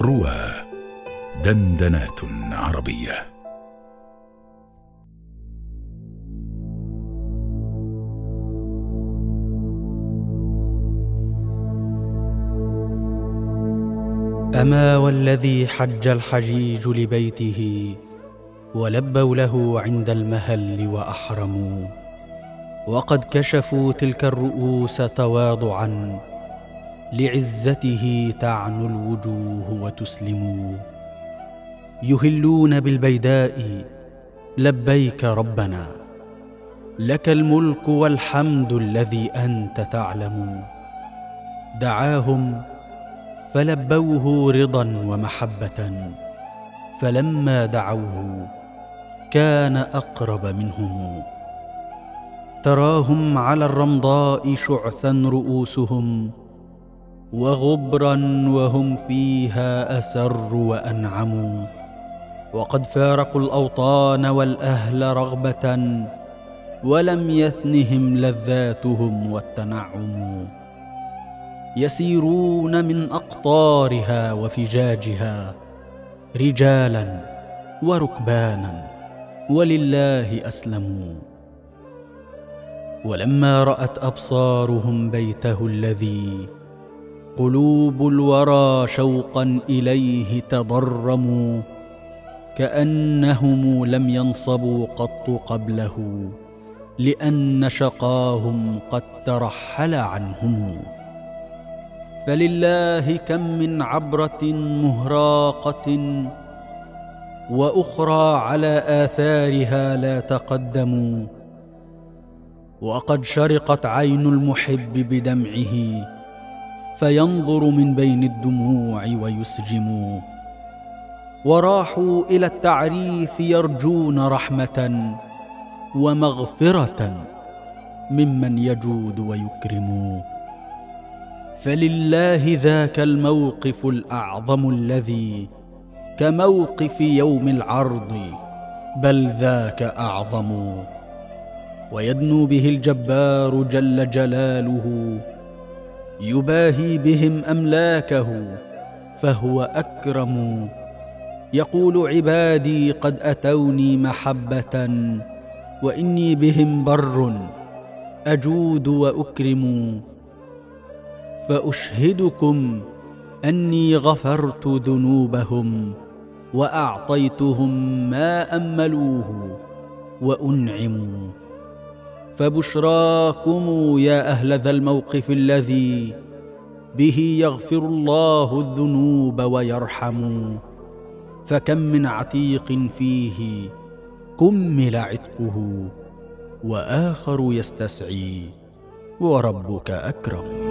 روى دندنات عربية. أما والذي حج الحجيج لبيته ولبوا له عند المهل وأحرموا وقد كشفوا تلك الرؤوس تواضعا لعزته تعنو الوجوه وتسلم. يهلون بالبيداء لبيك ربنا. لك الملك والحمد الذي أنت تعلم. دعاهم فلبوه رضا ومحبة. فلما دعوه كان أقرب منهم. تراهم على الرمضاء شعثا رؤوسهم. وغبرا وهم فيها اسر وأنعموا. وقد فارقوا الأوطان والأهل رغبة ولم يثنهم لذاتهم والتنعم. يسيرون من أقطارها وفجاجها رجالا وركبانا ولله أسلموا. ولما رأت أبصارهم بيته الذي قلوب الورى شوقا إليه تضرموا كأنهم لم ينصبوا قط قبله لأن شقاهم قد ترحل عنهم. فلله كم من عبرة مهراقة وأخرى على آثارها لا تقدموا. وقد شرقت عين المحب بدمعه فينظر من بين الدموع ويسجم. وراحوا إلى التعريف يرجون رحمة ومغفرة ممن يجود ويكرم. فلله ذاك الموقف الأعظم الذي كموقف يوم العرض بل ذاك أعظم. ويدنو به الجبار جل جلاله يباهي بهم أملاكه فهو أكرم. يقول عبادي قد أتوني محبة وإني بهم بر. أجود وأكرم. فأشهدكم أني غفرت ذنوبهم وأعطيتهم ما أملوه وأنعموا. فبشراكم يا أهل ذا الموقف الذي به يغفر الله الذنوب ويرحم. فكم من عتيق فيه كمل عتقه وآخر يستسعي وربك أكرم.